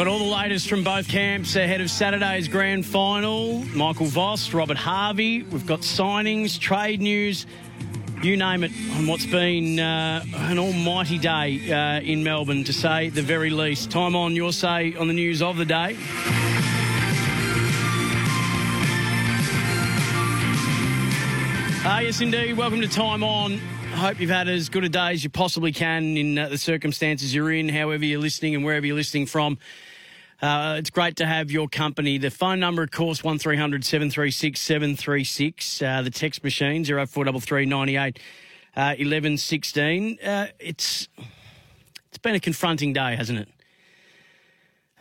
Got all the latest from both camps ahead of Saturday's grand final. Michael Voss, Robert Harvey. We've got signings, trade news, you name it, on what's been uh, an almighty day uh, in Melbourne, to say the very least. Time on your say on the news of the day. Ah, yes, indeed. Welcome to Time On. I hope you've had as good a day as you possibly can in uh, the circumstances you're in, however you're listening and wherever you're listening from. Uh, it's great to have your company. The phone number, of course, 1300 736 736. Uh, the text machine, 0433 98 uh, 11 16. Uh, it's, it's been a confronting day, hasn't it?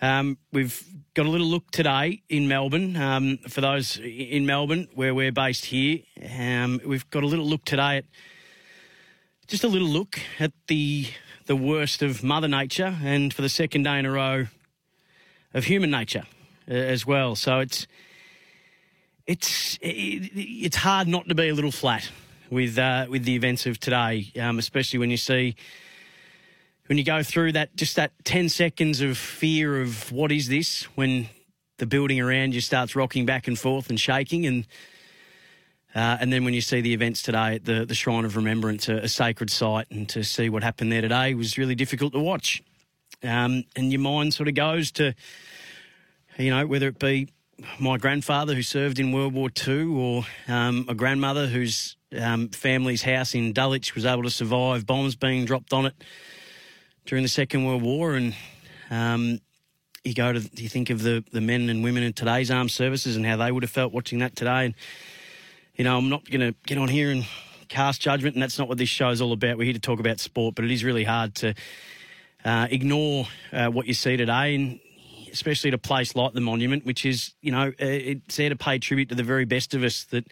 Um, we've got a little look today in Melbourne. Um, for those in Melbourne, where we're based here, um, we've got a little look today at just a little look at the the worst of Mother Nature, and for the second day in a row, of human nature uh, as well. So it's it's it's hard not to be a little flat with uh, with the events of today, um, especially when you see when you go through that just that 10 seconds of fear of what is this when the building around you starts rocking back and forth and shaking and uh, and then when you see the events today at the, the Shrine of Remembrance, a, a, sacred site, and to see what happened there today was really difficult to watch. Um, and your mind sort of goes to, you know, whether it be my grandfather who served in World War II or um, a grandmother whose um, family's house in Dulwich was able to survive bombs being dropped on it during the Second World War, and um, you go to you think of the the men and women in today's armed services and how they would have felt watching that today. And you know, I'm not going to get on here and cast judgment, and that's not what this show is all about. We're here to talk about sport, but it is really hard to uh, ignore uh, what you see today, and especially at a place like the Monument, which is you know it's there to pay tribute to the very best of us that.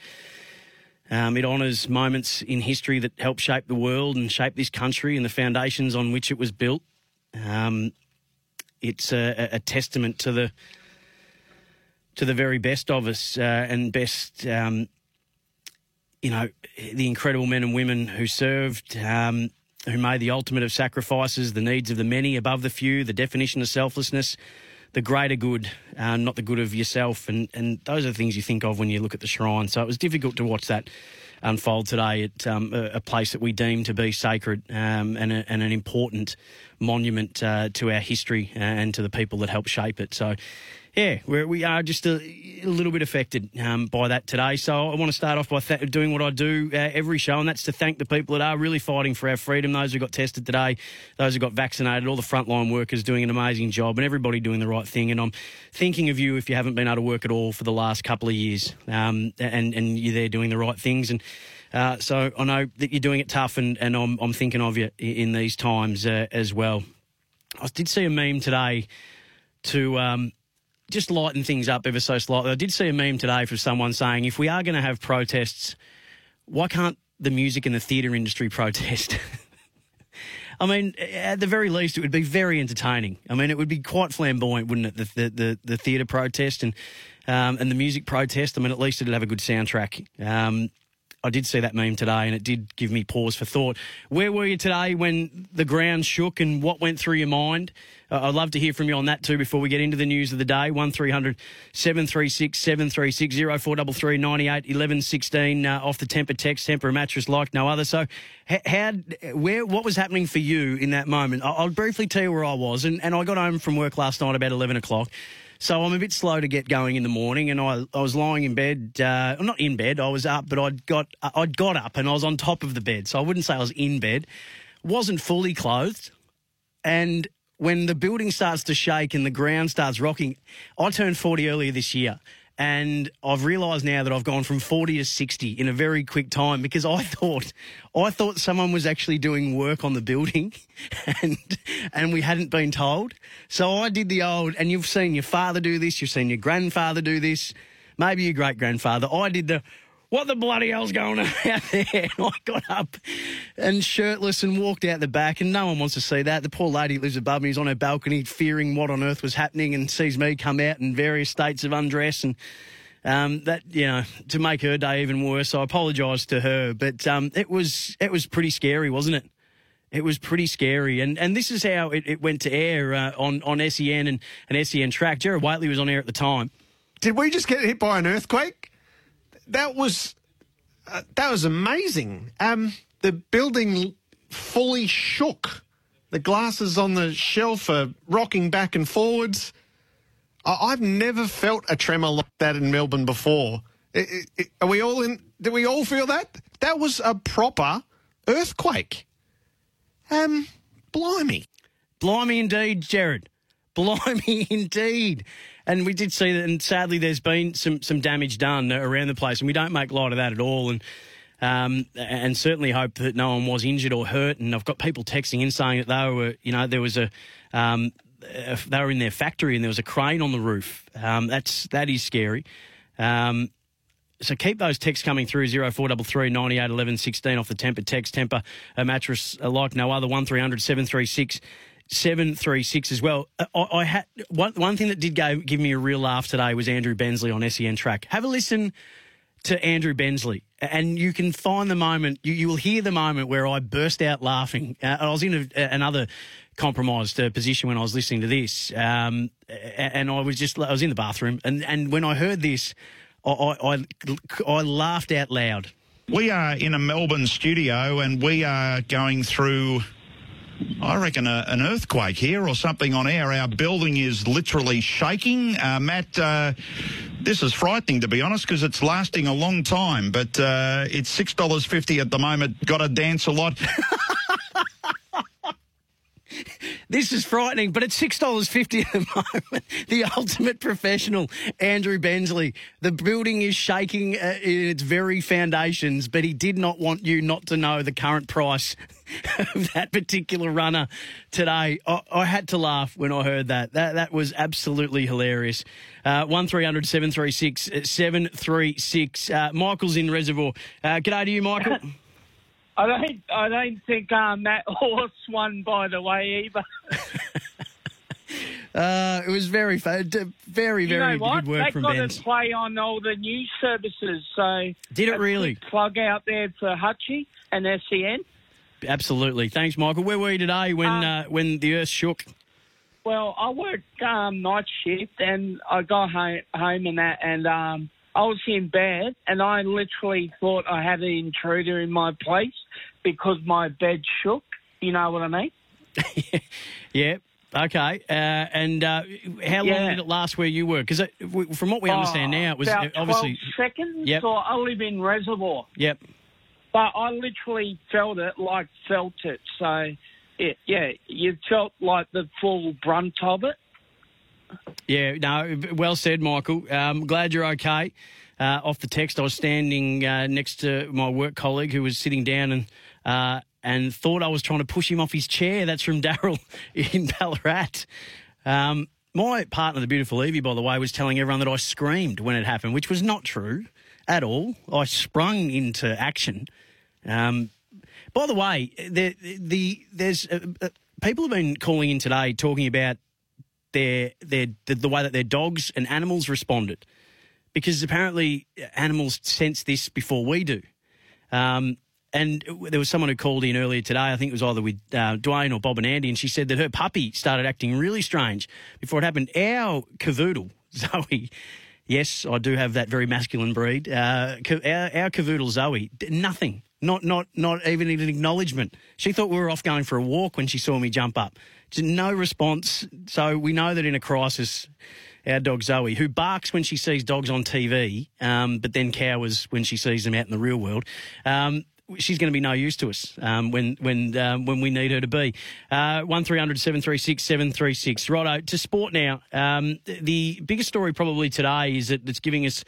Um, it honours moments in history that helped shape the world and shape this country and the foundations on which it was built. Um, it's a, a, testament to the to the very best of us uh, and best, um, you know, the incredible men and women who served, um, who made the ultimate of sacrifices, the needs of the many above the few, the definition of selflessness, the greater good, uh, not the good of yourself. And, and those are the things you think of when you look at the shrine. So it was difficult to watch that unfold today at um, a, a, place that we deem to be sacred um, and, a, and, an important monument uh, to our history and to the people that helped shape it. So yeah, we're, we are just a, a little bit affected um, by that today. So I want to start off by th- doing what I do uh, every show, and that's to thank the people that are really fighting for our freedom. Those who got tested today, those who got vaccinated, all the frontline workers doing an amazing job, and everybody doing the right thing. And I'm thinking of you if you haven't been able to work at all for the last couple of years, um, and and you're there doing the right things. And uh, so I know that you're doing it tough, and, and I'm, I'm thinking of you in these times uh, as well. I did see a meme today to. Um, just lighten things up ever so slightly. I did see a meme today from someone saying if we are going to have protests, why can't the music and the theatre industry protest? I mean, at the very least, it would be very entertaining. I mean, it would be quite flamboyant, wouldn't it? The the the, the theatre protest and um, and the music protest. I mean, at least it'd have a good soundtrack. Um, I did see that meme today, and it did give me pause for thought. Where were you today when the ground shook, and what went through your mind? Uh, I'd love to hear from you on that too before we get into the news of the day. One 736 736 0433 98 11 16 uh, off the Tempur text, Tempur mattress like no other. So, how, where, what was happening for you in that moment? I'll, I'll briefly tell you where I was, and, and I got home from work last night about 11 o'clock. So I'm a bit slow to get going in the morning, and I, I was lying in bed. Uh, I'm not in bed, I was up, but I'd got I'd got up and I was on top of the bed. So I wouldn't say I was in bed. wasn't fully clothed, and when the building starts to shake and the ground starts rocking, I turned 40 earlier this year, and I've realised now that I've gone from 40 to 60 in a very quick time because I thought I thought someone was actually doing work on the building and and we hadn't been told. So I did the old and you've seen your father do this, you've seen your grandfather do this, maybe your great grandfather. I did the what the bloody hell's going on out there? I got up and shirtless and walked out the back, and no one wants to see that. The poor lady lives above me, is on her balcony, fearing what on earth was happening, and sees me come out in various states of undress and. Um, that you know, to make her day even worse, I apologise to her. But um, it was it was pretty scary, wasn't it? It was pretty scary, and and this is how it, it went to air uh, on on SEN and, and SEN track. Gerard Whateley was on air at the time. Did we just get hit by an earthquake? That was uh, that was amazing. Um, the building fully shook. The glasses on the shelf are rocking back and forwards. I- have never felt a tremor like that in Melbourne before. It, it, are we all in? Do we all feel that? That was a proper earthquake. Um, blimey. Blimey indeed, Gerard. Blimey indeed. And we did see that, and sadly, there's been some some damage done around the place, and we don't make light of that at all. And um, and certainly hope that no one was injured or hurt. And I've got people texting in saying that they were, you know, there was a. Um, they were in their factory and there was a crane on the roof. Um, that's that is scary. Um, so keep those texts coming through 0433 98 11 16 off the Tempur text Tempur a mattress like no other 1300 736 736 as well. Uh, I, I had one, one thing that did go, give me a real laugh today was Andrew Bensley on SEN track. Have a listen to Andrew Bensley, and you can find the moment, you, you will hear the moment where I burst out laughing. Uh, I was in a, another compromised uh, position when I was listening to this, um, and I was just, I was in the bathroom, and, and when I heard this, I, I, I laughed out loud. We are in a Melbourne studio, and we are going through I reckon a, an earthquake here or something on air. Our building is literally shaking. Uh, Matt, uh, this is frightening to be honest because it's lasting a long time, but uh, it's $6.50 at the moment. Got to dance a lot. This is frightening, but it's six dollars fifty at the moment. The ultimate professional, Andrew Bensley. The building is shaking uh, in its very foundations, but he did not want you not to know the current price of that particular runner today. I, I had to laugh when I heard that. That that was absolutely hilarious. Uh, one 736 736 uh, Michael's in Reservoir. Uh, g'day to you, Michael. I don't. I don't think um, that horse won. By the way, either. uh, it was very, very, very you know good work that from got Ben. to play on all the news services. So did it really? Plug out there for Hutchie and SEN. Absolutely. Thanks, Michael. Where were you today when um, uh, when the earth shook? Well, I worked um, night shift, and I got home, home and that, and um, I was in bed and I literally thought I had an intruder in my place because my bed shook. You know what I mean? yeah. Okay. Uh, and uh, how long did it last where you were? Because from what we understand oh, now, it was obviously seconds. Yep. So I live in Reservoir. Yep. But I literally felt it, like felt it. So yeah, yeah, you felt like the full brunt of it. Yeah, no, well said, Michael. Um, glad you're okay. Uh, off the text, I was standing uh, next to my work colleague who was sitting down and uh, and thought I was trying to push him off his chair. That's from Daryl in Ballarat. Um, my partner, the beautiful Evie, by the way, was telling everyone that I screamed when it happened, which was not true at all. I sprung into action. Um, by the way, the, the there's uh, uh, people have been calling in today talking about their their the, the way that their dogs and animals responded, because apparently animals sense this before we do. Um, and there was someone who called in earlier today. I think it was either with uh, Dwayne or Bob and Andy, and she said that her puppy started acting really strange before it happened. Our cavoodle, Zoe, yes, I do have that very masculine breed. Uh, our, our cavoodle, Zoe, nothing. Not, not, not even an acknowledgement. She thought we were off going for a walk when she saw me jump up. No response. So we know that in a crisis, our dog Zoe, who barks when she sees dogs on TV, um, but then cowers when she sees them out in the real world. Um, she's going to be no use to us um, when when um, when we need her to be. Uh, one 736 736 Righto, to sport now. Um, the biggest story probably today is that it's giving us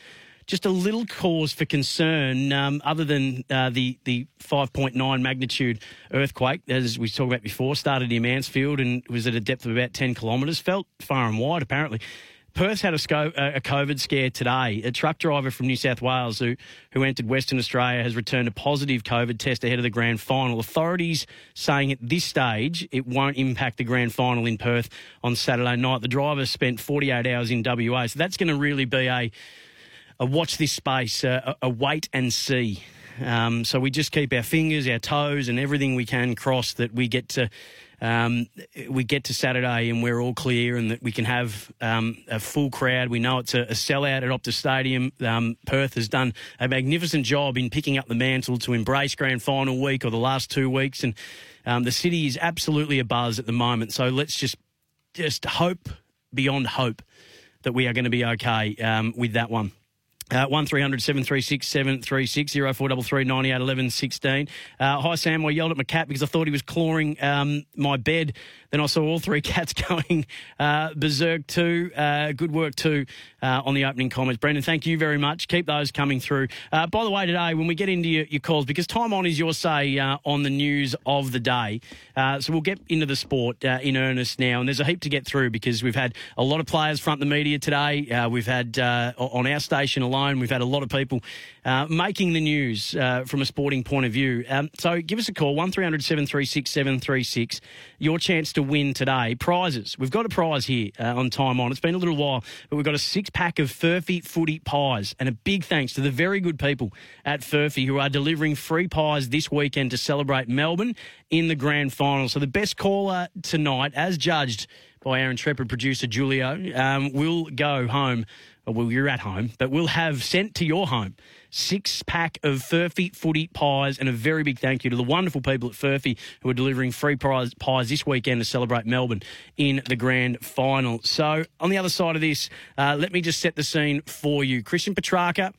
just a little cause for concern, um, other than uh, the the 5.9 magnitude earthquake, as we talked about before, started in Mansfield and was at a depth of about 10 kilometres, felt far and wide apparently. Perth had a, sco- a COVID scare today. A truck driver from New South Wales who, who entered Western Australia has returned a positive COVID test ahead of the grand final. Authorities saying at this stage it won't impact the grand final in Perth on Saturday night. The driver spent 48 hours in WA, so that's going to really be a a watch this space, a, a wait and see. Um, so we just keep our fingers, our toes, and everything we can crossed that we get to. Um, we get to Saturday and we're all clear, and that we can have um, a full crowd. We know it's a, a sellout at Optus Stadium. Um, Perth has done a magnificent job in picking up the mantle to embrace grand final week or the last two weeks, and um, the city is absolutely a buzz at the moment. So let's just just hope beyond hope that we are going to be okay um, with that one. Uh, 1300 736 736 0433 98 11 16. Uh, hi, Sam. I yelled at my cat because I thought he was clawing um, my bed. Then I saw all three cats going uh, berserk too. Uh, good work too uh, on the opening comments. Brendan, thank you very much. Keep those coming through. Uh, by the way, today, when we get into your, your calls, because time on is your say uh, on the news of the day, so we'll get into the sport in earnest now. And there's a heap to get through because we've had a lot of players front the media today. We've had on our station alone, we've had a lot of people making the news from a sporting point of view. Um, so give us a call, 1300 736 736. Your chance to win today. Prizes. We've got a prize here uh, on Time On. It's been a little while, but we've got a six pack of Furphy footy pies. And a big thanks to the very good people at Furphy who are delivering free pies this weekend to celebrate Melbourne in the grand final. So the best caller tonight, as judged by our intrepid producer Julio, um, will go home. Well, you're at home, but we'll have sent to your home six pack of Furphy footy pies, and a very big thank you to the wonderful people at Furphy who are delivering free prize, pies this weekend to celebrate Melbourne in the grand final. So, on the other side of this, uh, let me just set the scene for you. Christian Petracca.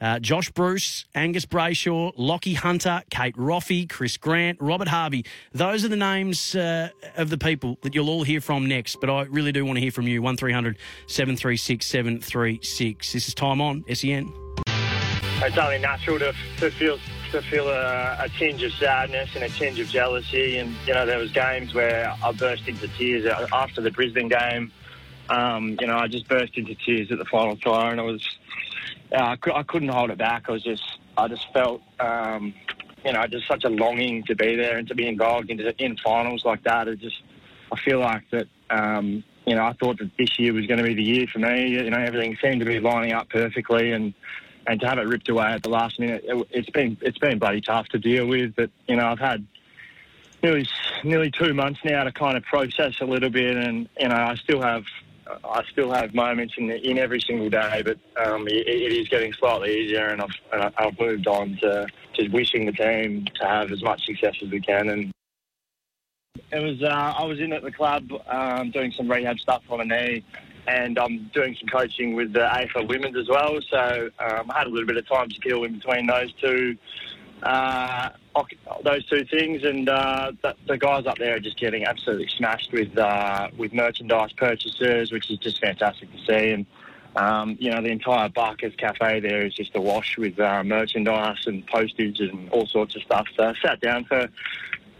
Uh, Josh Bruce, Angus Brayshaw, Lachie Hunter, Kate Roffey, Chris Grant, Robert Harvey. Those are the names uh, of the people that you'll all hear from next. But I really do want to hear from you. 1300 736 736. This is Time On, SEN. it's only natural to, to feel to feel a, a tinge of sadness and a tinge of jealousy. And you know, there was games where I burst into tears after the Brisbane game. Um, you know, I just burst into tears at the final try, and it was uh, I, couldn't hold it back. I was just I just felt. Um, you know, just such a longing to be there and to be involved in, in finals like that. It just, I feel like that. Um, you know, I thought that this year was going to be the year for me. You know, everything seemed to be lining up perfectly, and and to have it ripped away at the last minute, it, it's been it's been bloody tough to deal with. But you know, I've had nearly nearly two months now to kind of process a little bit, and you know, I still have I still have moments in in every single day, but um, it, it is getting slightly easier, and I've and I've moved on to just wishing the team to have as much success as we can, and. It was. Uh, I was in at the club um, doing some rehab stuff on a knee, and I'm doing some coaching with the AFL Women's as well. So um, I had a little bit of time to kill in between those two, uh, those two things, and uh, the, the guys up there are just getting absolutely smashed with uh, with merchandise purchases, which is just fantastic to see. And um, you know, the entire Barker's Cafe there is just awash with uh, merchandise and postage and all sorts of stuff. So I sat down for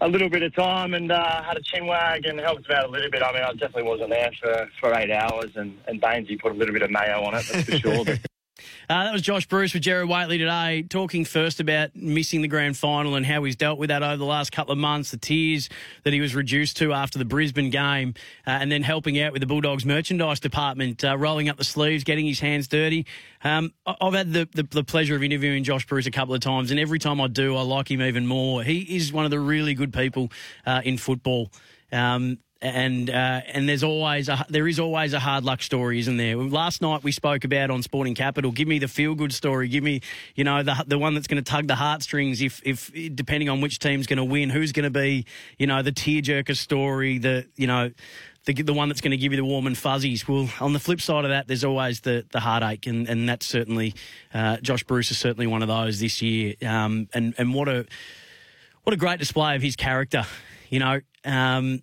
a little bit of time and uh, had a chin wag and helped out a little bit. I mean, I definitely wasn't there for, for eight hours, and, and Bainesy put a little bit of mayo on it, that's for sure. But Uh, that was Josh Bruce with Gerard Whateley today, talking first about missing the grand final and how he's dealt with that over the last couple of months, the tears that he was reduced to after the Brisbane game, uh, and then helping out with the Bulldogs merchandise department, uh, rolling up the sleeves, getting his hands dirty. Um, I've had the, the, the pleasure of interviewing Josh Bruce a couple of times, and every time I do, I like him even more. He is one of the really good people uh, in football. Um, and uh, and there's always a, there is always a hard luck story, isn't there? Last night we spoke about on Sporting Capital. Give me the feel good story. Give me you know the the one that's going to tug the heartstrings. If if depending on which team's going to win, who's going to be you know the tearjerker story. The you know. The, the one that's going to give you the warm and fuzzies. Well, on the flip side of that, there's always the, the heartache, and, and that's certainly uh, Josh Bruce is certainly one of those this year. Um, and and what a what a great display of his character. You know, um,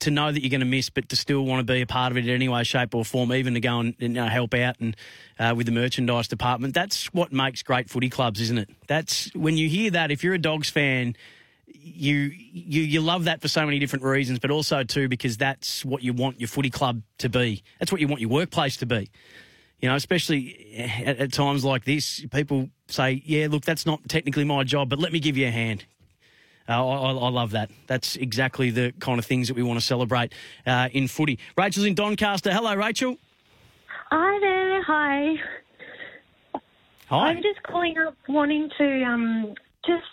to know that you're going to miss, but to still want to be a part of it in any way, shape, or form, even to go and you know, help out and uh, with the merchandise department. That's what makes great footy clubs, isn't it? That's when you hear that. If you're a Dogs fan, you you you love that for so many different reasons, but also too because that's what you want your footy club to be. That's what you want your workplace to be. You know, especially at, at times like this, people say, "Yeah, look, that's not technically my job, but let me give you a hand." Uh, I, I love that. That's exactly the kind of things that we want to celebrate uh, in footy. Rachel's in Doncaster. Hello, Rachel. Hi there. Hi. Hi. I'm just calling up wanting to um, just,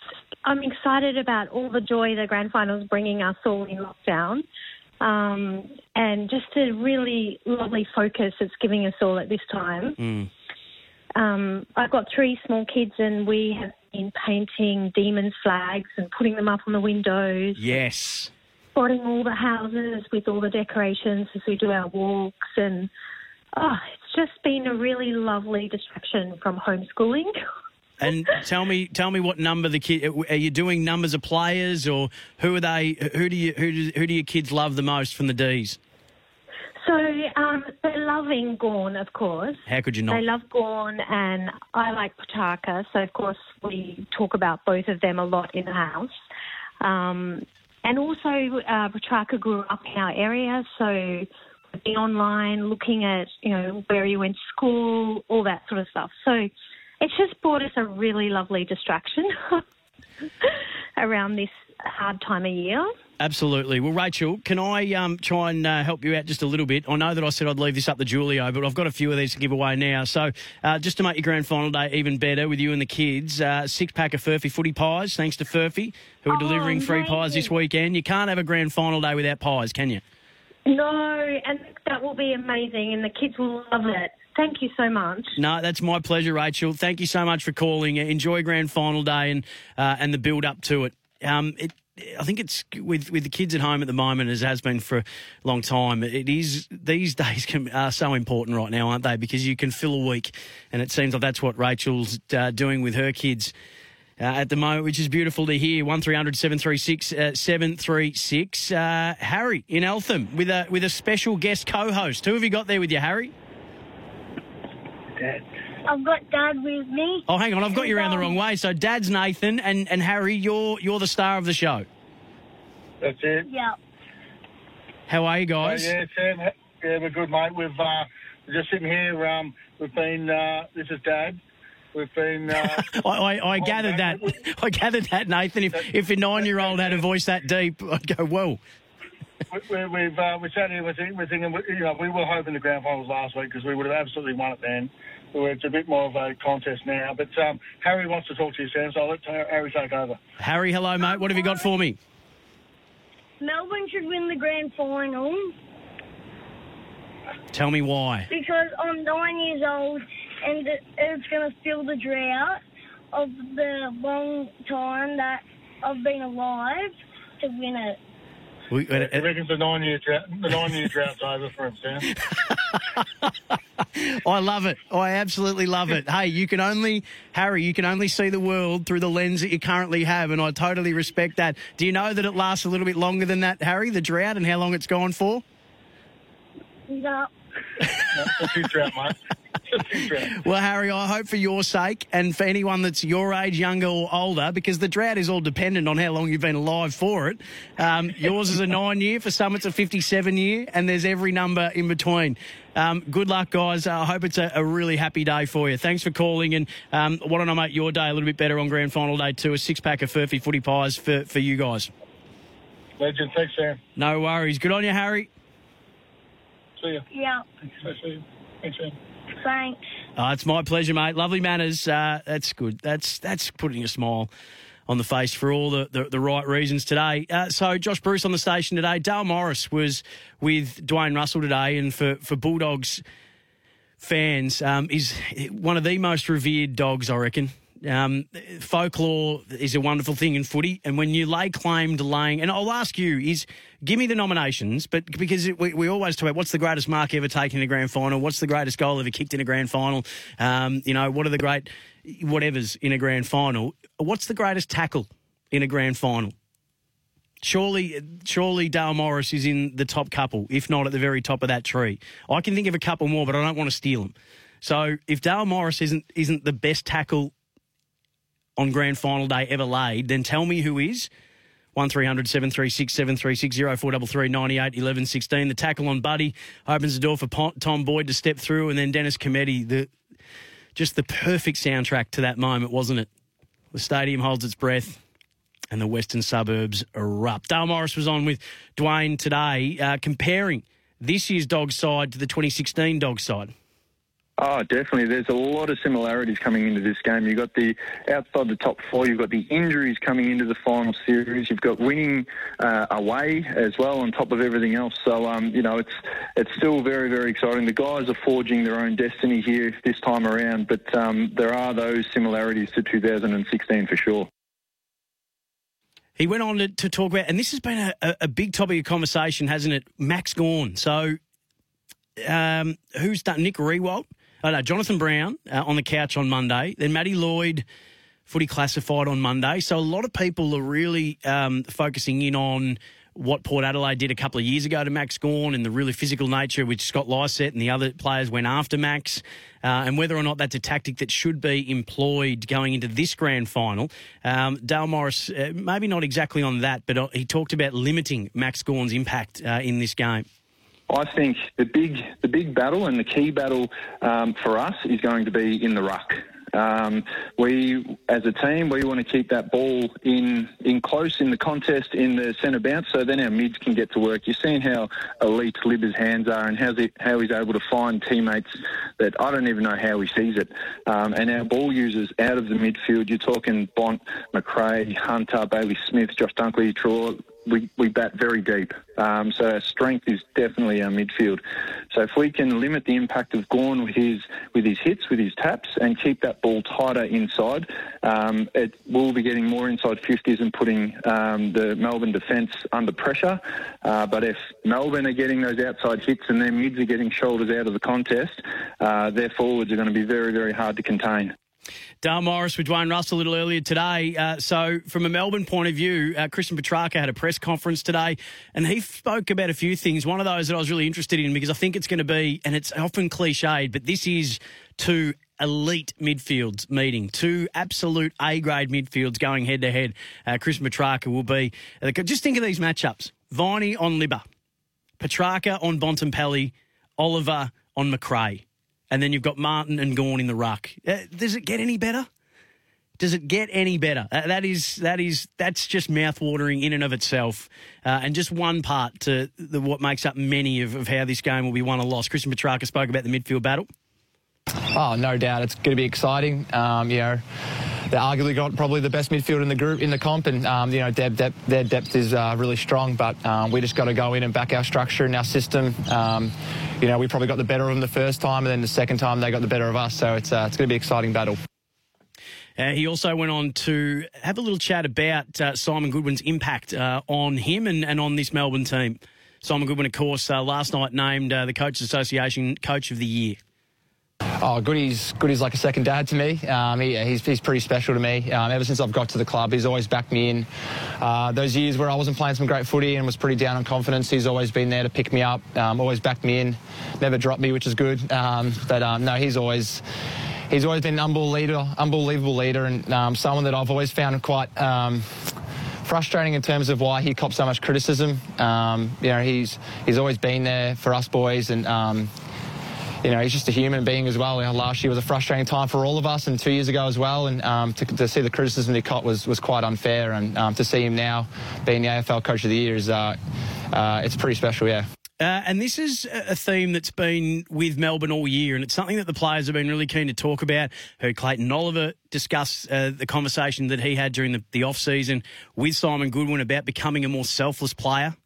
I'm excited about all the joy the grand finals bringing us all in lockdown. Um, and just a really lovely focus it's giving us all at this time. Mm. Um, I've got three small kids, and we have been painting demons flags and putting them up on the windows, Yes. spotting all the houses with all the decorations as we do our walks, and oh, it's just been a really lovely distraction from homeschooling. And tell me, tell me what number the kid are you doing? Numbers of players, or who are they? Who do you who do, who do your kids love the most from the D's? So um, they're loving Gawn, of course. How could you not? They love Gawn, and I like Pataka. So of course we talk about both of them a lot in the house. Um, and also, uh, grew up in our area, so we've been online looking at you know where he went to school, all that sort of stuff. So it's just brought us a really lovely distraction around this hard time of year. Absolutely. Well, Rachel, can I um, try and uh, help you out just a little bit? I know that I said I'd leave this up to Julio, but I've got a few of these to give away now. So, uh, just to make your grand final day even better with you and the kids, uh, six pack of Furphy footy pies, thanks to Furphy, who are Oh, delivering free pies this weekend. You can't have a grand final day without pies, can you? No, and that will be amazing, and the kids will love it. Thank you so much. No, that's my pleasure, Rachel. Thank you so much for calling. Enjoy grand final day and uh, and the build up to it. Um, it. I think it's with with the kids at home at the moment, as has been for a long time. It is these days can, are so important right now, aren't they? Because you can fill a week, and it seems like that's what Rachel's uh, doing with her kids. Uh, at the moment, which is beautiful to hear. One 736 uh, 736 uh, Harry in Eltham with a with a special guest co-host. Who have you got there with you, Harry? I've got Dad with me. Oh, hang on, I've got you around the wrong way. So, Dad's Nathan, and, and Harry, you're you're the star of the show. That's it. Yeah. How are you guys? Uh, yeah, Sam. Yeah, we're good, mate. We've uh, we're just sitting here. Um, we've been. Uh, this is Dad. We've been. Uh, I, I, I gathered that. I gathered that, Nathan. If if a nine year old had a voice that deep, I'd go, well. we, we, we've uh, we sat here. We're thinking, we're thinking. You know, we were hoping the grand finals last week because we would have absolutely won it then. So It's a bit more of a contest now. But um, Harry wants to talk to you, Sam. So I'll let Harry take over. Harry, hello, mate. What have you got for me? Melbourne should win the grand final Tell me why. because I'm nine years old and it's going to fill the drought of the long time that I've been alive to win it. We, uh, He reckons the nine year drought. The nine year drought's over for him, Sam. I love it. I absolutely love it. Hey, you can only, Harry, you can only see the world through the lens that you currently have, and I totally respect that. Do you know that it lasts a little bit longer than that, Harry, the drought, and how long it's gone for? Yeah. It's a huge drought, mate. Well, Harry, I hope for your sake and for anyone that's your age, younger or older, because the drought is all dependent on how long you've been alive for it. Um, yours is a nine year, for some it's a 57 year, and there's every number in between. Um, good luck, guys. I hope it's a, a, really happy day for you. Thanks for calling, and um, why don't I make your day a little bit better on grand final day too? A six pack of Furphy footy pies for, for you guys. Legend. Thanks, Sam. No worries. Good on you, Harry. See you. Yeah. Thanks, see you. Thanks, Sam. Thanks. Oh, it's my pleasure, mate. Lovely manners. Uh, that's good. That's that's putting a smile on the face for all the, the, the right reasons today. Uh, so, Josh Bruce on the station today. Dale Morris was with Dwayne Russell today, and for, for Bulldogs fans, um, is one of the most revered dogs, I reckon. Um, folklore is a wonderful thing in footy, and when you lay claim to laying, and I'll ask you, is give me the nominations, but because it, we, we always talk about what's the greatest mark ever taken in a grand final, what's the greatest goal ever kicked in a grand final, um, you know, what are the great whatever's in a grand final? What's the greatest tackle in a grand final? Surely, surely Dale Morris is in the top couple, if not at the very top of that tree. I can think of a couple more, but I don't want to steal them. So if Dale Morris isn't isn't the best tackle on grand final day ever laid, then tell me who is. 1300 736 736 0433 98 11 16. The tackle on Buddy opens the door for Tom Boyd to step through, and then Dennis Cometti, the just the perfect soundtrack to that moment, wasn't it? The stadium holds its breath and the western suburbs erupt. Dale Morris was on with Dwayne today, uh, comparing this year's dog side to the 2016 dog side. Oh, definitely. There's a lot of similarities coming into this game. You've got the outside the top four. You've got the injuries coming into the final series. You've got winning uh, away as well on top of everything else. So, um, you know, it's it's still very very exciting. The guys are forging their own destiny here this time around, but um, there are those similarities to 2016 for sure. He went on to, talk about, and this has been a, a, big topic of conversation, hasn't it? Max Gawn. So, um, who's done Nick Riewoldt? Oh no, Jonathan Brown uh, on the couch on Monday. Then Matty Lloyd, footy classified on Monday. So a lot of people are really um, focusing in on what Port Adelaide did a couple of years ago to Max Gawn and the really physical nature which Scott Lycett and the other players went after Max, uh, and whether or not that's a tactic that should be employed going into this grand final. Um, Dale Morris, uh, maybe not exactly on that, but uh, he talked about limiting Max Gawn's impact uh, in this game. I think the big the big battle and the key battle um, for us is going to be in the ruck. Um, we, as a team, we want to keep that ball in in close in the contest in the centre bounce, so then our mids can get to work. You're seeing how elite Libba's hands are and how, how he's able to find teammates that I don't even know how he sees it. Um, and our ball users out of the midfield, you're talking Bont, McRae, Hunter, Bailey Smith, Josh Dunkley, Troy, we, we bat very deep. Um, so our strength is definitely our midfield. So if we can limit the impact of Gawn with his with his hits, with his taps, and keep that ball tighter inside, um, it will be getting more inside 50s and putting um, the Melbourne defence under pressure. Uh, but if Melbourne are getting those outside hits and their mids are getting shoulders out of the contest, uh, their forwards are going to be very, very hard to contain. Dale Morris with Dwayne Russell a little earlier today. Uh, so, from a Melbourne point of view, uh, Christian Petracca had a press conference today and he spoke about a few things. One of those that I was really interested in because I think it's going to be, and it's often cliched, but this is two elite midfields meeting, two absolute A grade midfields going head to head. Uh, Christian Petracca will be. Uh, just think of these matchups Viney on Libba, Petracca on Bontempelli, Oliver on McRae and then you've got Martin and Gawn in the ruck. Uh, does it get any better? Does it get any better? Uh, that is that is that's just mouthwatering in and of itself, uh, and just one part to the, what makes up many of, of, how this game will be won or lost. Christian Petracca spoke about the midfield battle. Oh, no doubt, it's going to be exciting. Um, you know, they arguably got probably the best midfield in the group in the comp, and um, you know their depth, their depth is uh, really strong. But um, we just got to go in and back our structure and our system. Um, you know, we probably got the better of them the first time, and then the second time they got the better of us. So it's uh, it's going to be an exciting battle. Uh, he also went on to have a little chat about uh, Simon Goodwin's impact uh, on him and, and on this Melbourne team. Simon Goodwin, of course, uh, last night named uh, the Coaches Association Coach of the Year. Oh, Goody's Goody's like a second dad to me. Um, he, he's, he's pretty special to me. Um, ever since I've got to the club, he's always backed me in. Uh, those years where I wasn't playing some great footy and was pretty down on confidence, he's always been there to pick me up. Um, always backed me in, never dropped me, which is good. Um, but um, no, he's always he's always been an unbelievable leader, unbelievable leader, and um, someone that I've always found quite frustrating in terms of why he cops so much criticism. Um, you know, he's he's always been there for us boys, and um, you know, he's just a human being as well. You know, last year was a frustrating time for all of us, and two years ago as well. And um, to, to, see the criticism he caught was was quite unfair, and um, to see him now being the AFL Coach of the Year is uh, uh, it's pretty special, yeah. Uh, and this is a theme that's been with Melbourne all year, and it's something that the players have been really keen to talk about. Heard Clayton Oliver discuss uh, the conversation that he had during the, the off season with Simon Goodwin about becoming a more selfless player.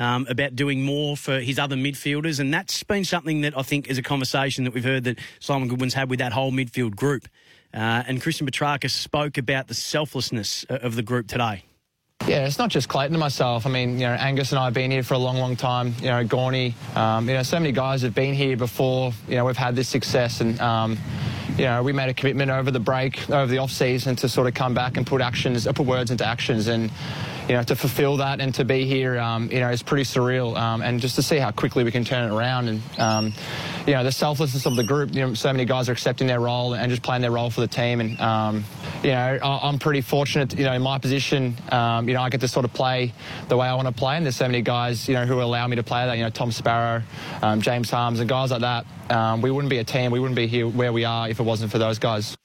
Um, about doing more for his other midfielders, and that's been something that I think is a conversation that we've heard that Simon Goodwin's had with that whole midfield group. Uh, and Christian Petracca spoke about the selflessness of the group today. Yeah, it's not just Clayton and myself. I mean, you know, Angus and I have been here for a long, long time. You know, Gawny, um, you know, so many guys have been here before. You know, we've had this success, and um, you know, we made a commitment over the break, over the off season, to sort of come back and put actions, put words into actions, and you know, to fulfil that and to be here, um, you know, is pretty surreal. Um, and just to see how quickly we can turn it around and, um, you know, the selflessness of the group. You know, so many guys are accepting their role and just playing their role for the team. And, um, you know, I'm pretty fortunate, you know, in my position, um, you know, I get to sort of play the way I want to play. And there's so many guys, you know, who allow me to play that. You know, Tom Sparrow, um, James Harmes and guys like that. we wouldn't be a team. We wouldn't be here where we are if it wasn't for those guys.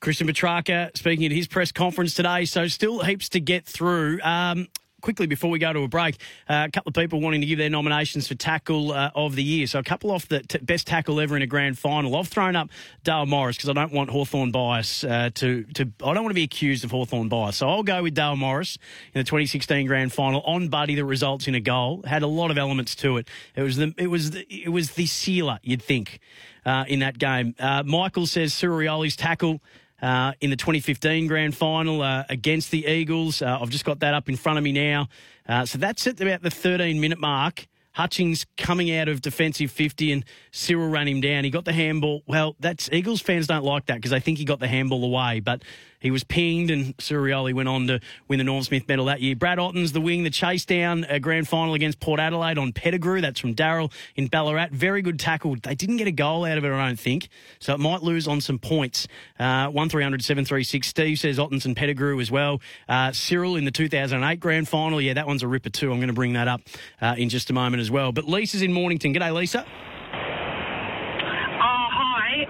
Christian Petracca speaking at his press conference today. So still heaps to get through. Um, quickly before we go to a break, uh, a couple of people wanting to give their nominations for tackle uh, of the year. So a couple off the t- best tackle ever in a grand final. I've thrown up Dale Morris because I don't want Hawthorn bias uh, to to. I don't want to be accused of Hawthorn bias. So I'll go with Dale Morris in the 2016 grand final on Buddy that results in a goal. Had a lot of elements to it. It was the it was the, it was the sealer you'd think uh, in that game. Uh, Michael says Cyril Rioli's tackle. Uh, in the 2015 grand final uh, against the Eagles. Uh, I've just got that up in front of me now. Uh, so that's at about the 13 minute mark. Hutchings coming out of defensive 50 and Cyril ran him down. He got the handball. Well, that's Eagles fans don't like that because they think he got the handball away, but he was pinged and Cyril Rioli went on to win the Norm Smith medal that year. Brad Ottens, the wing, the chase down a grand final against Port Adelaide on Pettigrew. That's from Daryl in Ballarat. Very good tackle. They didn't get a goal out of it, I don't think, so it might lose on some points. Uh, 1300 736. Steve says Ottens and Pettigrew as well. Uh, Cyril in the 2008 grand final. Yeah, that one's a ripper too. I'm going to bring that up uh, in just a moment as well. But Lisa's in Mornington. G'day, Lisa.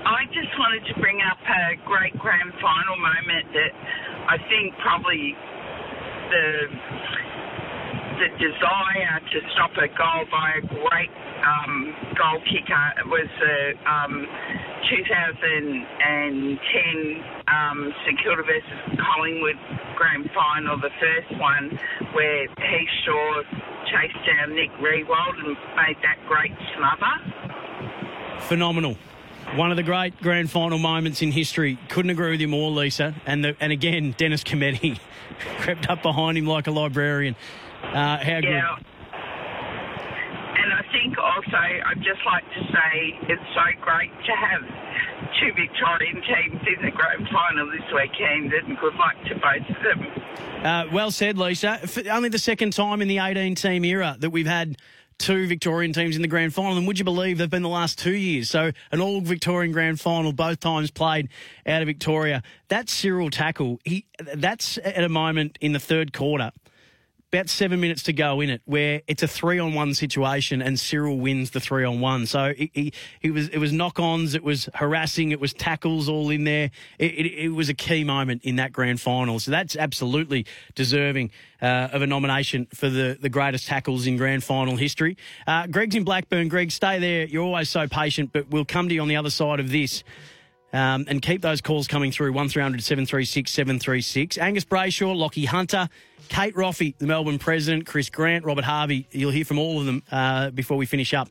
I just wanted to bring up a great grand final moment that I think probably the the desire to stop a goal by a great um, goal kicker was the um, 2010 um, St Kilda versus Collingwood grand final, the first one where Heath Shaw chased down Nick Riewoldt and made that great smother. Phenomenal. One of the great grand final moments in history. Couldn't agree with you more, Lisa. And the, and again, Dennis Cometti crept up behind him like a librarian. Uh, how good. Yeah. And I think also, I'd just like to say it's so great to have two Victorian teams in the grand final this weekend, and good luck to both of them. Uh, well said, Lisa. only the second time in the 18 team era that we've had two Victorian teams in the grand final. And would you believe they've been the last two years? So an all Victorian grand final, both times played out of Victoria. That Cyril tackle, he that's at a moment in the third quarter about seven minutes to go in it, where it's a three on one situation and Cyril wins the three on one. So it, it, it was it was knock ons, it was harassing, it was tackles all in there. It, it, was a key moment in that grand final. So that's absolutely deserving uh, of a nomination for the, the greatest tackles in grand final history. Uh, Greg's in Blackburn. Greg, stay there. You're always so patient, but we'll come to you on the other side of this. Um, and keep those calls coming through 1300 736 736. Angus Brayshaw, Lachie Hunter, Kate Roffey, the Melbourne president, Chris Grant, Robert Harvey. You'll hear from all of them uh, before we finish up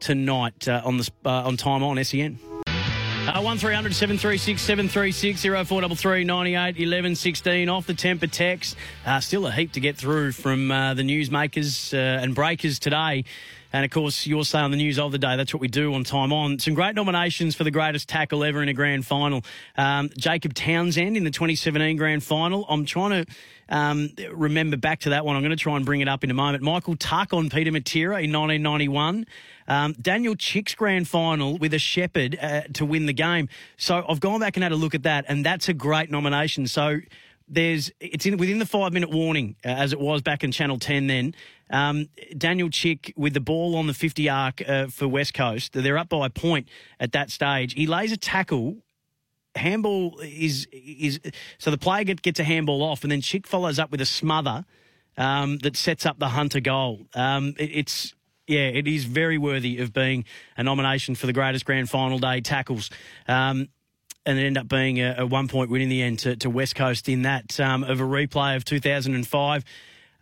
tonight uh, on the uh, on time on SEN. Uh, 1300 736 736 0433 98 11 16 off the Tempur text. Uh, still a heap to get through from uh, the newsmakers uh, and breakers today. And of course, your say on the news of the day. That's what we do on Time On. Some great nominations for the greatest tackle ever in a grand final. Um, Jacob Townsend in the 2017 grand final. I'm trying to um, remember back to that one. I'm going to try and bring it up in a moment. Michael Tuck on Peter Matera in 1991. Um, Daniel Chick's grand final with a Shepherd uh, to win the game. So I've gone back and had a look at that, and that's a great nomination. So there's it's in within the five minute warning uh, as it was back in Channel Ten. Then um, Daniel Chick with the ball on the fifty arc uh, for West Coast. They're up by a point at that stage. He lays a tackle. Handball is is so the player get, gets a handball off, and then Chick follows up with a smother um, that sets up the Hunter goal. Um, it, it's yeah, it is very worthy of being a nomination for the greatest grand final day tackles. Um, and it ended up being a, a, one point win in the end to, to West Coast in that um, of a replay of 2005.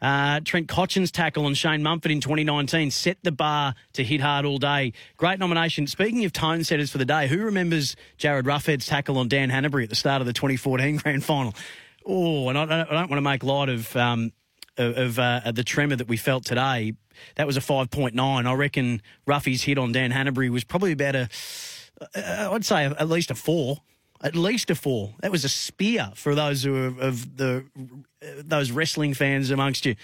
Uh, Trent Cotchin's tackle on Shane Mumford in 2019 set the bar to hit hard all day. Great nomination. Speaking of tone setters for the day, who remembers Jarryd Roughead's tackle on Dan Hannebery at the start of the 2014 grand final? Oh, and I, I don't want to make light of um, of, uh, the tremor that we felt today. That was a 5.9. I reckon Ruffy's hit on Dan Hannebery was probably about a, uh, I'd say at least a four at least a four. That was a spear for those who are of the those wrestling fans amongst you.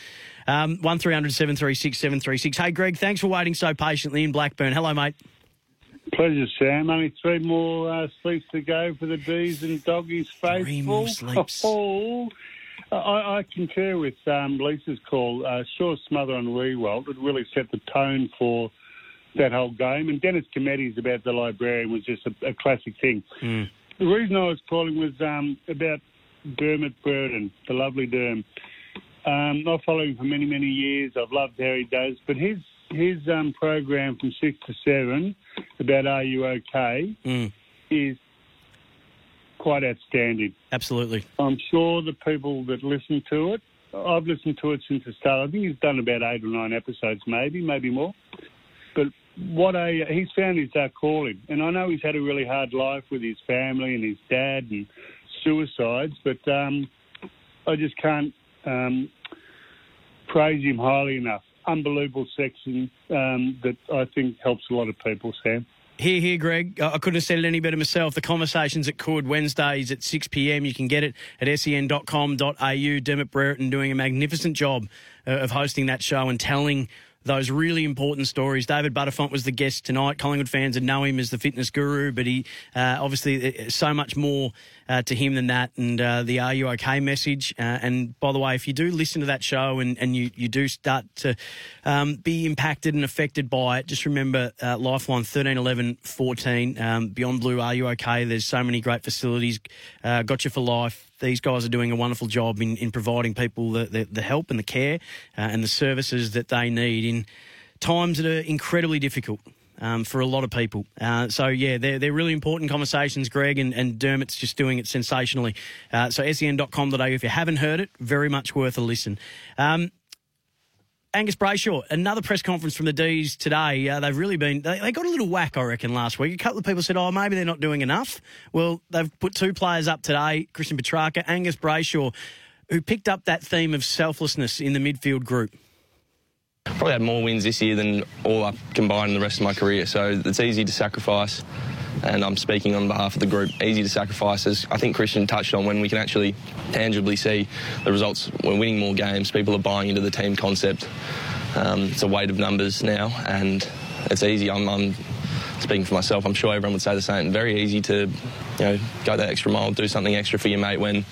Um, one 736 Hey, Greg, thanks for waiting so patiently in Blackburn. Hello, mate. Pleasure, Sam. Only three more uh, sleeps to go for the Dees and Doggies faithful. Three more sleeps. Oh, I, I concur with um, Lisa's call. Uh, sure, smother and Riewoldt would really set the tone for that whole game. And Dennis Cometti's about the librarian was just a, a classic thing. Mm. The reason I was calling was um, about Dermott Brereton, the lovely Derm. Um, I follow him for many, many years. I've loved how he does, but his his um, program from six to seven about Are You Okay mm. is quite outstanding. Absolutely. I'm sure the people that listen to it, I've listened to it since the start. I think he's done about eight or nine episodes, maybe, maybe more. What a he's found his uh, calling, and I know he's had a really hard life with his family and his dad and suicides, but um, I just can't um, praise him highly enough. Unbelievable section um, that I think helps a lot of people, Sam. Hear, hear, Greg. I couldn't have said it any better myself. The conversations at Could Wednesdays at 6 p.m. You can get it at sen.com.au. Dermott Brereton doing a magnificent job uh, of hosting that show and telling those really important stories. David Buttifant was the guest tonight. Collingwood fans would know him as the fitness guru, but he uh, obviously uh, so much more uh, to him than that. And uh, the "Are you okay?" message. Uh, and by the way, if you do listen to that show and, and you, you do start to um, be impacted and affected by it, just remember uh, Lifeline 13 11 14. Um, Beyond Blue, Are You Okay? There's so many great facilities. got you for life these guys are doing a wonderful job in, in providing people the, the, the help and the care uh, and the services that they need in times that are incredibly difficult. Um, for a lot of people. Uh, so, yeah, they're, they're really important conversations, Greg, and, and Dermott's just doing it sensationally. Uh, so, sen.com.au, if you haven't heard it, very much worth a listen. Um, Angus Brayshaw, another press conference from the D's today. Uh, they've really been, they, they, got a little whack, I reckon, last week. A couple of people said, oh, maybe they're not doing enough. Well, they've put two players up today Christian Petracca, Angus Brayshaw, who picked up that theme of selflessness in the midfield group. Probably had more wins this year than all up combined in the rest of my career, so it's easy to sacrifice and I'm speaking on behalf of the group. Easy to sacrifice, as I think Christian touched on, when we can actually tangibly see the results. We're winning more games. People are buying into the team concept. Um, it's a weight of numbers now, and it's easy. I'm, I'm, speaking for myself. I'm sure everyone would say the same. Very easy to, you know, go that extra mile, do something extra for your mate when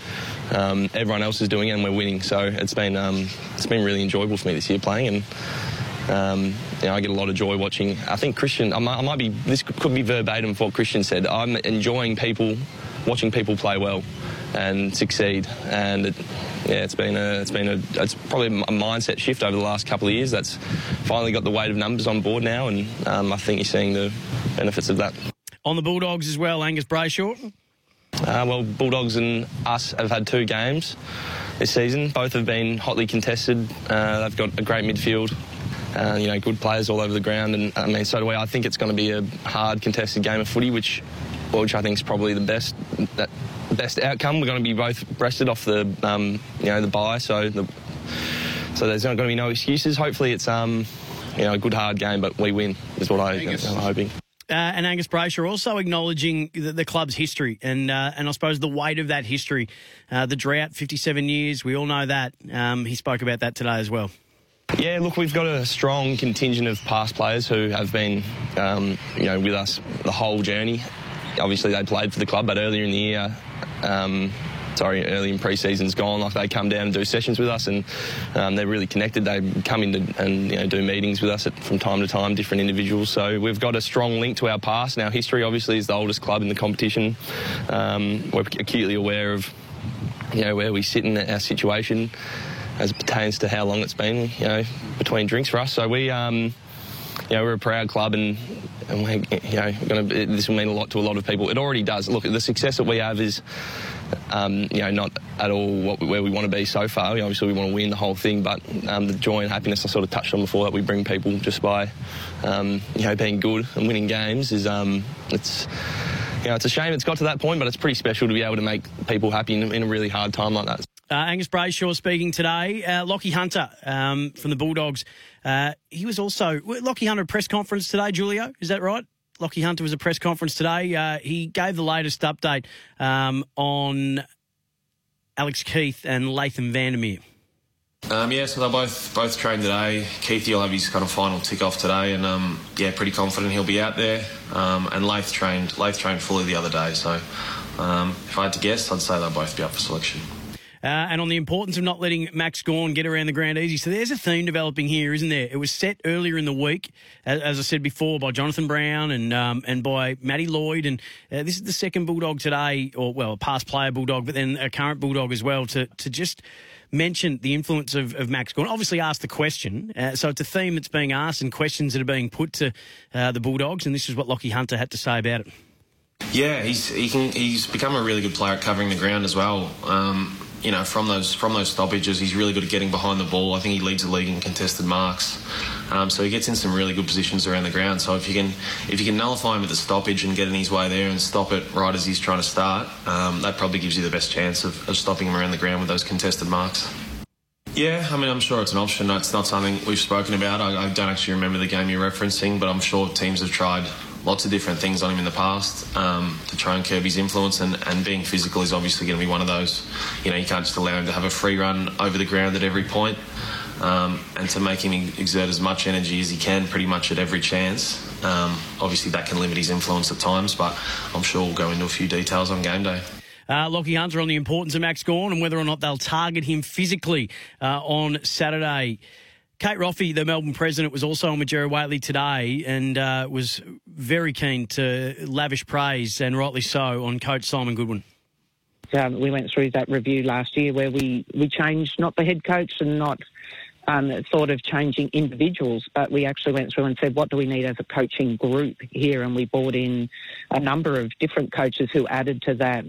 um, everyone else is doing it and we're winning. So it's been um, it's been really enjoyable for me this year playing and. Um, you know, I get a lot of joy watching. I think Christian, I might, I might be, this could be verbatim for what Christian said. I'm enjoying people, watching people play well and succeed. And it, yeah, it's been a, it's been a, it's probably a mindset shift over the last couple of years. That's finally got the weight of numbers on board now, and um, I think you're seeing the benefits of that. On the Bulldogs as well, Angus Brayshaw. Uh, well, Bulldogs and us have had two games this season. Both have been hotly contested. Uh, they've got a great midfield. Uh, you know, good players all over the ground, and I mean, so do we. I think it's going to be a hard, contested game of footy, which, which I think is probably the best that best outcome. We're going to be both rested off the, um, you know, the bye, so the, so there's not going to be no excuses. Hopefully, it's um, you know a good hard game, but we win is what I, I'm hoping. Uh, and Angus Brayshaw also acknowledging the, the club's history and uh, and I suppose the weight of that history. Uh, the drought, 57 years, we all know that. Um, he spoke about that today as well. Yeah, look, we've got a strong contingent of past players who have been, um, you know, with us the whole journey. Obviously, they played for the club, but earlier in the year, um, sorry, early in pre-season's gone. Like they come down and do sessions with us, and um, they're really connected. They come in to, and you know do meetings with us at, from time to time, different individuals. So we've got a strong link to our past and our history. Obviously, is the oldest club in the competition. Um, we're acutely aware of you know where we sit in our situation as it pertains to how long it's been, you know, between drinks for us. So we, um, you know, we're a proud club, and, and we're, you know, gonna, this will mean a lot to a lot of people. It already does. Look, the success that we have is, um, you know, not at all what, where we want to be so far. Obviously, we want to win the whole thing, but um, the joy and happiness I sort of touched on before that we bring people just by, um, you know, being good and winning games is, um, it's. You know, it's a shame it's got to that point, but it's pretty special to be able to make people happy in, in a really hard time like that. Uh, Angus Brayshaw speaking today. Uh, Lachie Hunter um, from the Bulldogs. Uh, he was also Lachie Hunter press conference today. Julio, is that right? Lachie Hunter was a press conference today. Uh, he gave the latest update um, on Alex Keith and Laitham Vandermeer. Um, yeah, so they're both both trained today. Keithy will have his kind of final tick off today, and um, yeah, pretty confident he'll be out there. Um, and Lath trained Lath trained fully the other day, so um, if I had to guess, I'd say they'll both be up for selection. Uh, and on the importance of not letting Max Gawn get around the ground easy. So there's a theme developing here, isn't there? It was set earlier in the week, as, as I said before, by Jonathan Brown and um, and by Matty Lloyd. And uh, this is the second Bulldog today, or well, a past player Bulldog, but then a current Bulldog as well, to to just mention the influence of, of Max Gawn. Obviously, ask the question. Uh, so it's a theme that's being asked and questions that are being put to uh, the Bulldogs. And this is what Lachie Hunter had to say about it. Yeah, he's he can he's become a really good player at covering the ground as well. Um, you know, from those from those stoppages, he's really good at getting behind the ball. I think he leads the league in contested marks. Um, so he gets in some really good positions around the ground. So if you can if you can nullify him at the stoppage and get in his way there and stop it right as he's trying to start, um, that probably gives you the best chance of, of stopping him around the ground with those contested marks. Yeah, I mean, I'm sure it's an option. It's not something we've spoken about. I, I don't actually remember the game you're referencing, but I'm sure teams have tried lots of different things on him in the past um, to try and curb his influence, and, and being physical is obviously going to be one of those. You know, you can't just allow him to have a free run over the ground at every point, um, and to make him exert as much energy as he can pretty much at every chance. Um, obviously, that can limit his influence at times, but I'm sure we'll go into a few details on game day. Uh, Lachie Hunter on the importance of Max Gawn and whether or not they'll target him physically uh, on Saturday. Kate Roffey, the Melbourne president, was also on with Jerry Whateley today and uh, was very keen to lavish praise, and rightly so, on coach Simon Goodwin. Um, we went through that review last year where we, we changed not the head coach and not um, thought of changing individuals, but we actually went through and said, what do we need as a coaching group here? And we brought in a number of different coaches who added to that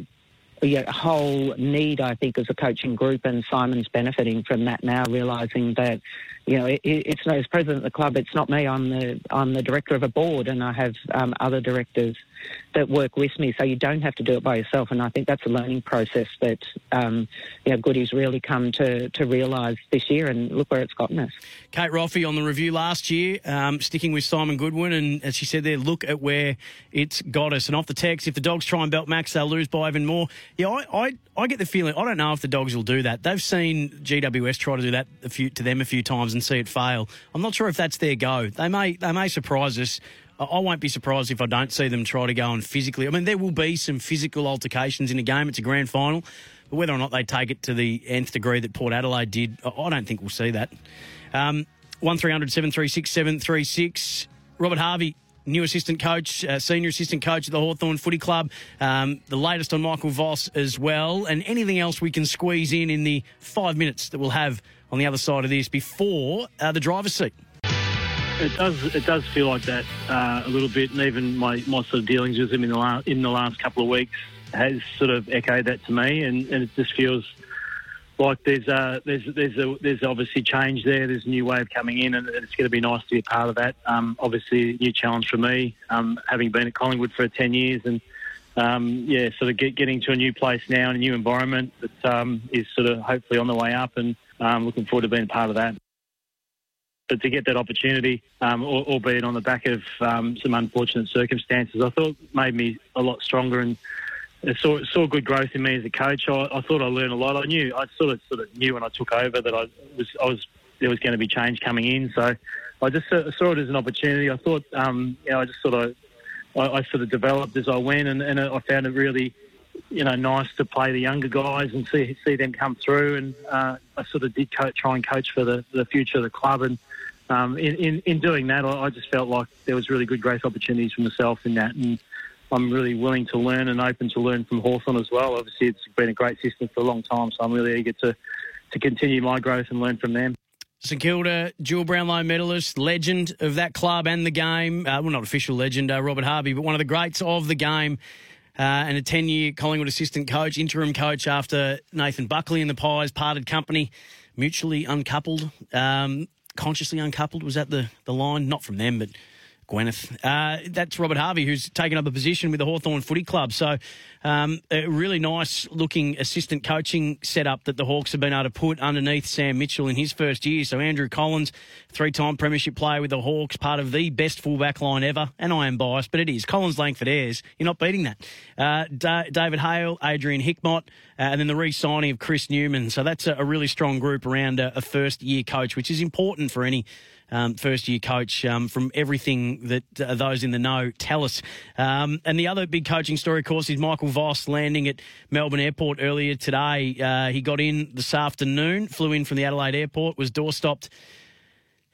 yeah, whole need, I think, as a coaching group, and Simon's benefiting from that now, realising that, you know, it, it's not as president of the club, it's not me. I'm the I'm the director of a board, and I have um, other directors that work with me. So you don't have to do it by yourself, and I think that's a learning process that um, you know Goody's really come to to realise this year, and look where it's gotten us. Kate Roffey on the review last year, um, sticking with Simon Goodwin, and as she said there, look at where it's got us. And off the text, if the Dogs try and belt Max, they'll lose by even more. Yeah, I, I, I get the feeling I don't know if the Dogs will do that. They've seen GWS try to do that a few to them a few times and see it fail. I'm not sure if that's their go. They may they may surprise us. I won't be surprised if I don't see them try to go and physically. I mean, there will be some physical altercations in a game. It's a grand final. But whether or not they take it to the nth degree that Port Adelaide did, I don't think we'll see that. Um, 1300 736 736. Robert Harvey, new assistant coach, uh, senior assistant coach at the Hawthorn Footy Club. Um, the latest on Michael Voss as well. And anything else we can squeeze in in the five minutes that we'll have on the other side of this before uh, the driver's seat. It does. It does feel like that uh, a little bit, and even my, my sort of dealings with him in the last in the last couple of weeks has sort of echoed that to me, and, and it just feels like there's a, there's there's a, there's obviously change there. There's a new wave coming in, and it's going to be nice to be a part of that. Um, obviously, a new challenge for me, um, having been at Collingwood for ten years, and um, yeah, sort of get, getting to a new place now and a new environment that um, is sort of hopefully on the way up, and um, looking forward to being part of that. but to get that opportunity, um, albeit on the back of um, some unfortunate circumstances, I thought made me a lot stronger and saw saw good growth in me as a coach. I, I thought I learned a lot. I knew I sort of sort of knew when I took over that I was I was there was going to be change coming in. So I just saw saw it as an opportunity. I thought um, you know I just sort of I, I sort of developed as I went, and, and I found it really you know nice to play the younger guys and see see them come through. And uh, I sort of did co- try and coach for the, the future of the club and. Um, in, in, in doing that, I, I just felt like there was really good growth opportunities for myself in that, and I'm really willing to learn and open to learn from Hawthorn as well. Obviously, it's been a great system for a long time, so I'm really eager to, to continue my growth and learn from them. St Kilda dual Brownlow medalist, legend of that club and the game. Uh, well, not official legend, uh, Robert Harvey, but one of the greats of the game. Uh, and a 10 year Collingwood assistant coach, interim coach after Nathan Buckley and the Pies parted company, mutually uncoupled, um, consciously uncoupled. Was that the, the line? Not from them, but Gwyneth. Uh, that's Robert Harvey, who's taken up a position with the Hawthorn Footy Club. So, um, a really nice looking assistant coaching setup that the Hawks have been able to put underneath Sam Mitchell in his first year. So, Andrew Collins, three time Premiership player with the Hawks, part of the best fullback line ever. And I am biased, but it is. Collins, Langford, Ayres. You're not beating that. Uh, Da- David Hale, Adrian Hickmott, uh, and then the re signing of Chris Newman. So, that's a, a really strong group around a, a first year coach, which is important for any um, first year coach um, from everything that uh, those in the know tell us. Um, and the other big coaching story, of course, is Michael Voss landing at Melbourne Airport earlier today. Uh, he got in this afternoon, flew in from the Adelaide Airport, was door stopped.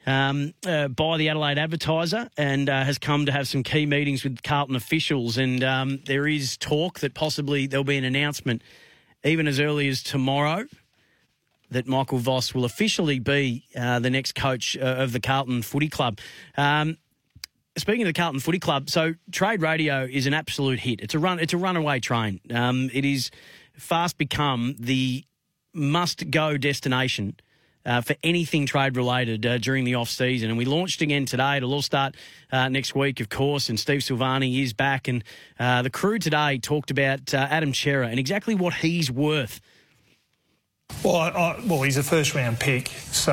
Um, uh, by the Adelaide Advertiser and uh, has come to have some key meetings with Carlton officials. And um, there is talk that possibly there'll be an announcement even as early as tomorrow that Michael Voss will officially be uh, the next coach uh, of the Carlton Footy Club. Um, speaking of the Carlton Footy Club, so Trade Radio is an absolute hit. It's a run. It's a runaway train. Um, it is fast become the must-go destination. Uh, for anything trade related uh, during the off season, and we launched again today. It'll all start uh, next week, of course. And Steve Silvagni is back, and uh, the crew today talked about uh, Adam Cerra and exactly what he's worth Well, I, I, well, he's a first round pick, so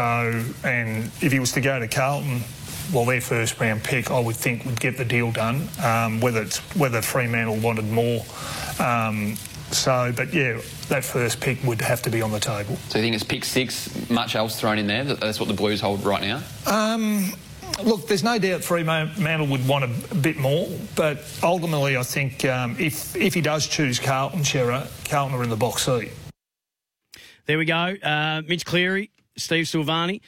and if he was to go to Carlton, well, their first round pick, I would think would get the deal done. Um, whether it's whether Fremantle wanted more, um, so but yeah, that first pick would have to be on the table. So you think it's pick six, much else thrown in there? That's what the Blues hold right now? Um, look, there's no doubt Fremantle would want a, bit more, but ultimately, I think um, if if he does choose Carlton, Cerra, Carlton are in the box seat. There we go. Uh, Mitch Cleary, Steve Silvagni,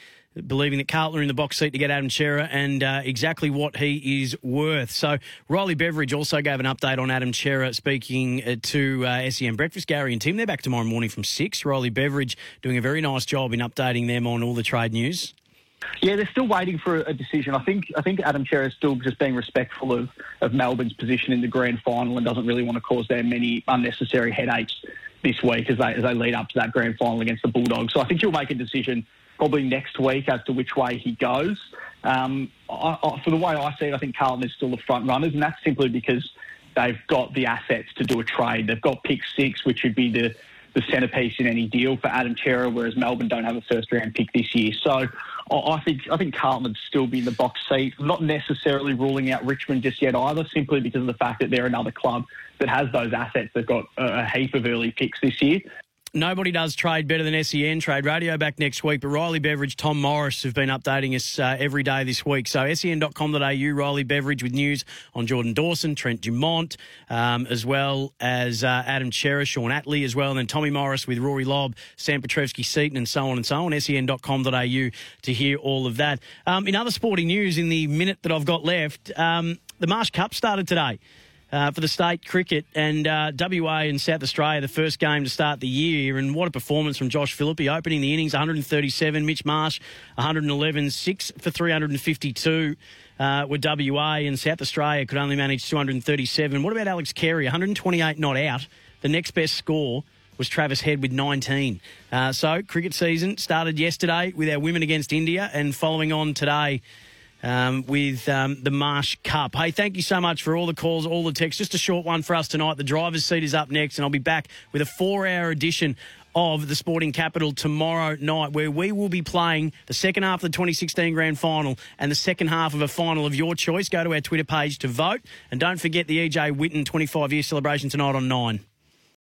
believing that Carlton are in the box seat to get Adam Cerra and uh, exactly what he is worth. So Riley Beveridge also gave an update on Adam Cerra, speaking uh, to uh, SEN Breakfast. Gary and Tim, they're back tomorrow morning from six. Riley Beveridge doing a very nice job in updating them on all the trade news. Yeah, they're still waiting for a decision. I think I think Adam Cerra is still just being respectful of, of Melbourne's position in the grand final and doesn't really want to cause them many unnecessary headaches this week as they as they lead up to that grand final against the Bulldogs. So I think he'll make a decision probably next week as to which way he goes. Um, I, I, for the way I see it, I think Carlton is still the front runners, and that's simply because they've got the assets to do a trade. They've got pick six, which would be the the centrepiece in any deal for Adam Cerra, whereas Melbourne don't have a first round pick this year. So I think I think Carlton would still be in the box seat. Not necessarily ruling out Richmond just yet either, simply because of the fact that they're another club that has those assets. They've got a heap of early picks this year. Nobody does trade better than SEN. Trade Radio back next week. But Riley Beveridge, Tom Morris have been updating us uh, every day this week. So sen.com.au, Riley Beveridge with news on Jordan Dawson, Trent Dumont, um, as well as uh, Adam Cerra, Shaun Atley as well, and then Tommy Morris with Rory Lobb, Sam Petrevski-Seton, and so on and so on. sen.com.au to hear all of that. Um, in other sporting news, in the minute that I've got left, um, the Marsh Cup started today uh, for the state cricket and uh, WA and South Australia, the first game to start the year. And what a performance from Josh Philippe, opening the innings 137, Mitch Marsh 111, six for 352. Uh, WA and South Australia could only manage 237. What about Alex Carey? 128 not out. The next best score was Travis Head with 19. Uh, so, cricket season started yesterday with our women against India and following on today um, with um, the Marsh Cup. Hey, thank you so much for all the calls, all the texts. Just a short one for us tonight. The driver's seat is up next, and I'll be back with a four hour edition of the sporting capital tomorrow night, where we will be playing the second half of the 2016 grand final and the second half of a final of your choice. Go to our Twitter page to vote. And don't forget the EJ Whitten 25 year celebration tonight on 9.